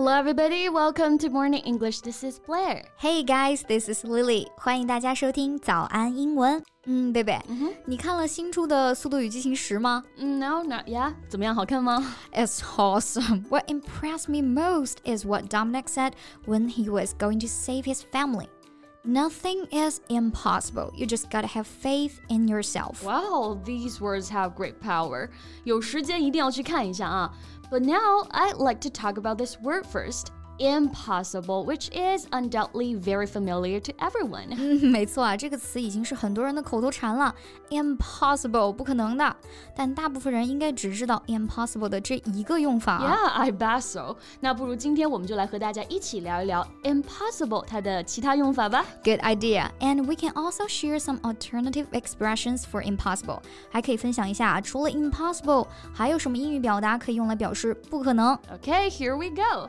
Hello, everybody. Welcome to Morning English. This is Blair. Hey guys, this is Lily. 欢迎大家收听早安英文。嗯，贝贝，你看了新出的《速度与激情十》吗？No, not yet. 怎么样？好看吗？It's awesome. What impressed me most is what Dominic said when he was going to save his family. Nothing is impossible. You just gotta have faith in yourself. Wow, these words have great power. 有时间一定要去看一下啊。 But now I'd like to talk about this word first impossible, which is undoubtedly very familiar to everyone. 嗯，没错啊，这个词已经是很多人的口头禅了。Impossible，不可能的。但大部分人应该只知道 impossible 的这一个用法、啊。Yeah, I bet so. 那不如今天我们就来和大家一起聊一聊 impossible 它的其他用法吧。Good idea. And we can also share some alternative expressions for impossible. 还可以分享一下，除了 impossible，还有什么英语表达可以用来表示不可能？Okay, here we go.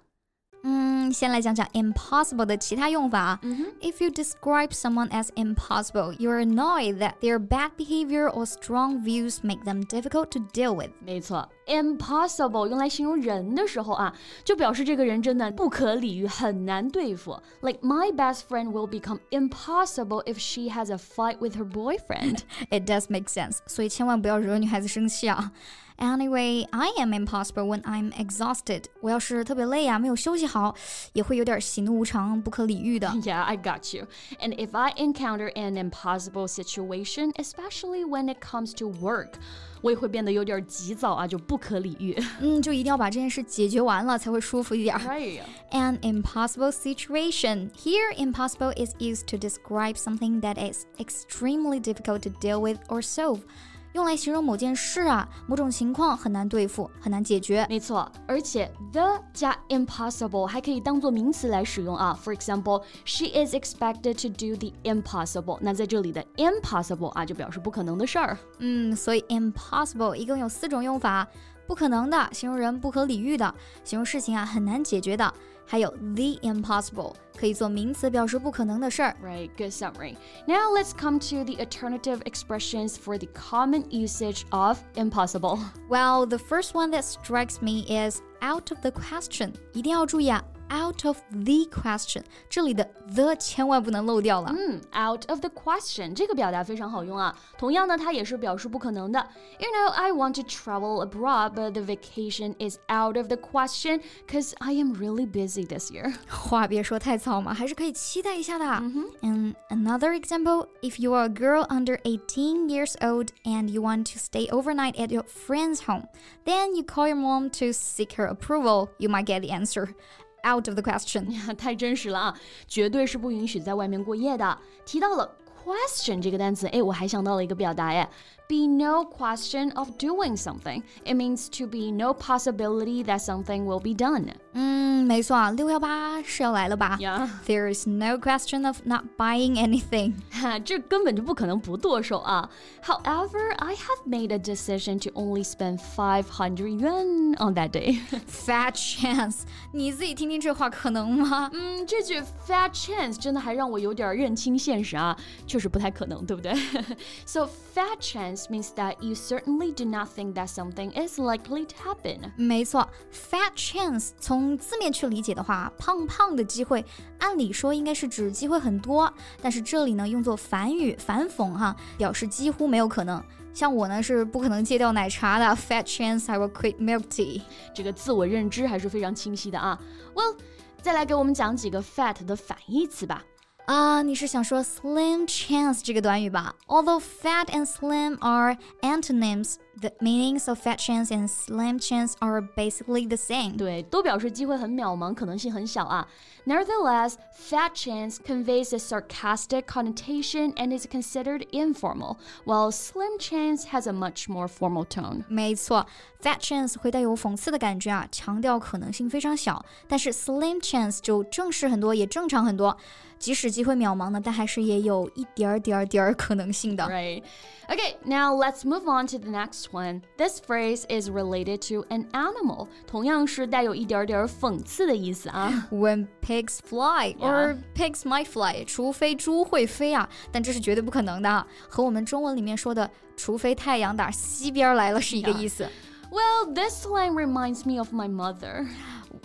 嗯，先来讲讲 impossible 的其他用法。If you describe someone as impossible, you're annoyed that their bad behavior or strong views make them difficult to deal with。没错，impossible 用来形容人的时候啊，就表示这个人真的不可理喻，很难对付。Like my best friend will become impossible if she has a fight with her boyfriend. It does make sense，所以千万不要惹女孩子生气啊。 Anyway, I am impossible when I'm exhausted. 我要是特别累啊，没有休息好，也会有点喜怒无常、不可理喻的。Yeah, I got you. And if I encounter an impossible situation, especially when it comes to work, 我也会变得有点急躁啊，就不可理喻。嗯，就一定要把这件事解决完了才会舒服一点。Right. An impossible situation. Here, impossible is used to describe something that is extremely difficult to deal with or solve. 用来形容某件事啊，某种情况很难对付，很难解决。没错，而且 the 加 impossible 还可以当做名词来使用啊。For example, she is expected to do the impossible。那在这里的 impossible 啊，就表示不可能的事儿。嗯，所以 impossible 一共有四种用法：不可能的，形容人不可理喻的，形容事情啊很难解决的。还有 the impossible 可以做名词表示不可能的事儿。Right, good summary. Now let's come to the alternative expressions for the common usage of impossible. Well, the first one that strikes me is out of the question. 一定要注意啊。 out of the question，这里的 the 千万不能漏掉了。嗯，out of the question 这个表达非常好用啊。同样呢，它也是表示不可能的。You know, I want to travel abroad, but the vacation is out of the question because I am really busy this year. 话别说太早嘛，还是可以期待一下的。And another example, if you are a girl under 18 years old and you want to stay overnight at your friend's home, then you call your mom to seek her approval. You might get the answer Out of the question. 太真实了啊，绝对是不允许在外面过夜的。提到了 question 这个单词，哎，我还想到了一个表达，哎 ，be no question of doing something. It means to be no possibility that something will be done. 嗯，没错啊，六幺八是要来了吧？Yeah. There is no question of not buying anything. 这根本就不可能不剁手啊。However, I have made a decision to only spend 500 yuan on that day. Fat chance，你自己听听这话可能吗？嗯，这句 fat chance 真的还让我有点认清现实啊，确实不太可能，对不对？So fat chance means that you certainly do not think that something is likely to happen. 没错，fat chance 从字面去理解的话，胖胖的机会，按理说应该是指机会很多，但是这里呢用作反语反讽哈，表示几乎没有可能。像我呢是不可能戒掉奶茶的，fat chance I will quit milk tea。这个自我认知还是非常清晰的啊。Well，再来给我们讲几个 fat 的反义词吧。 啊，你是想说 slim chance 这个短语吧？Although fat and slim are antonyms, The meanings of fat chance and slim chance are basically the same. 对，都表示机会很渺茫，可能性很小啊。Nevertheless, fat chance conveys a sarcastic connotation and is considered informal, while slim chance has a much more formal tone. 没错，fat chance 会带有讽刺的感觉啊，强调可能性非常小。但是 slim chance 就正式很多，也正常很多。即使机会渺茫呢，但还是也有一点儿点儿点儿可能性的。Right. Okay, now let's move on to the next one. This phrase is related to an animal. 同样是带有一点点讽刺的意思啊。 When pigs fly or pigs might fly，除非猪会飞啊，但这是绝对不可能的啊，和我们中文里面说的“除非太阳打西边来了”是一个意思。 Well, this line reminds me of my mother.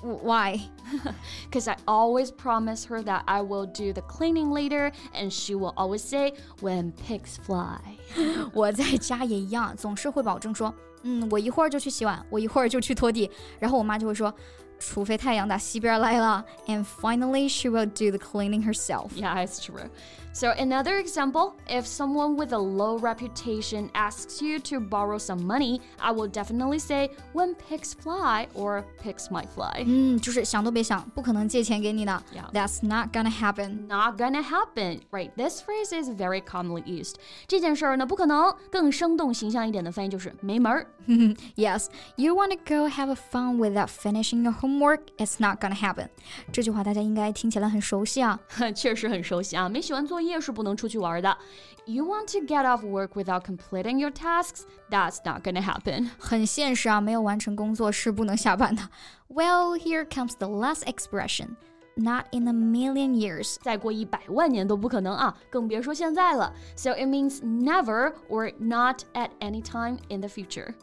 Why？ Because I always promise her that I will do the cleaning later, and she will always say, when pigs fly. 我在家也一样，总是会保证说，嗯，我一会儿就去洗碗，我一会儿就去拖地，然后我妈就会说。 除非太阳打西边来了，and finally she will do the cleaning herself. Yeah, it's true. So, another example if someone with a low reputation asks you to borrow some money, I will definitely say, when pigs fly, or pigs might fly. 嗯，就是想都别想，不可能借钱给你的。 Yeah. That's not gonna happen. Not gonna happen, right? This phrase is very commonly used. 这件事儿呢，不可能。更生动形象一点的翻译就是没门儿。 Yes, you want to go have a fun without finishing your homework? It's not gonna happen. 这句话大家应该听起来很熟悉啊。确实很熟悉啊，没写完作业是不能出去玩的。You want to get off work without completing your tasks? That's not gonna happen. 很现实啊，没有完成工作是不能下班的。Well, here comes the last expression. Not in a million years. 再过一百万年都不可能啊，更别说现在了。So it means never or not at any time in the future.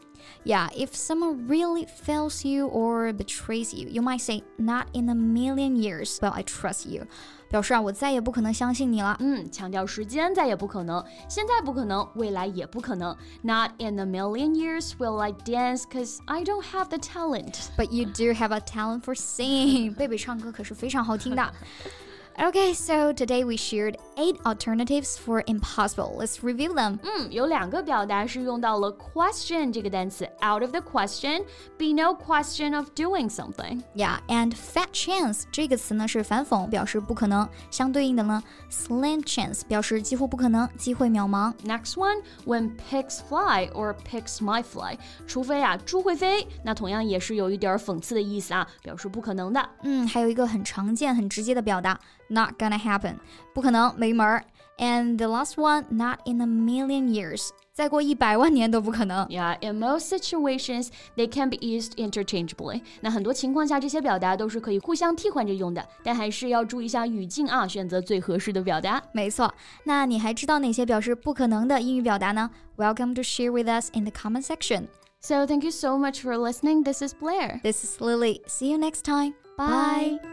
Yeah, if someone really fails you or betrays you, you might say, Not in a million years. Well, I trust you. 表示啊，我再也不可能相信你了。嗯，强调时间再也不可能，现在不可能，未来也不可能。Not in a million years will I dance, cause I don't have the talent. But you do have a talent for singing. 贝贝唱歌可是非常好听的。 Okay, so today we shared eight alternatives for impossible. Let's review them. 嗯，有两个表达是用到了 question 这个单词，out of the question, be no question of doing something. Yeah, and fat chance 这个词呢是反讽，表示不可能。相对应的呢，slim chance 表示几乎不可能，机会渺茫。 Next one, when pigs fly or pigs might fly，除非啊猪会飞，那同样也是有一点儿讽刺的意思啊，表示不可能的。嗯，还有一个很常见、很直接的表达 ，not gonna happen，不可能，没门儿。And the last one, not in a million years，再过一百万年都不可能。 Yeah, in most situations, they can be used interchangeably. 那很多情况下，这些表达都是可以互相替换着用的，但还是要注意一下语境啊，选择最合适的表达。没错，那你还知道哪些表示不可能的英语表达呢？Welcome to share with us in the comment section. So thank you so much for listening. This is Blair. This is Lily. See you next time. Bye.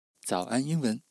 早安英文。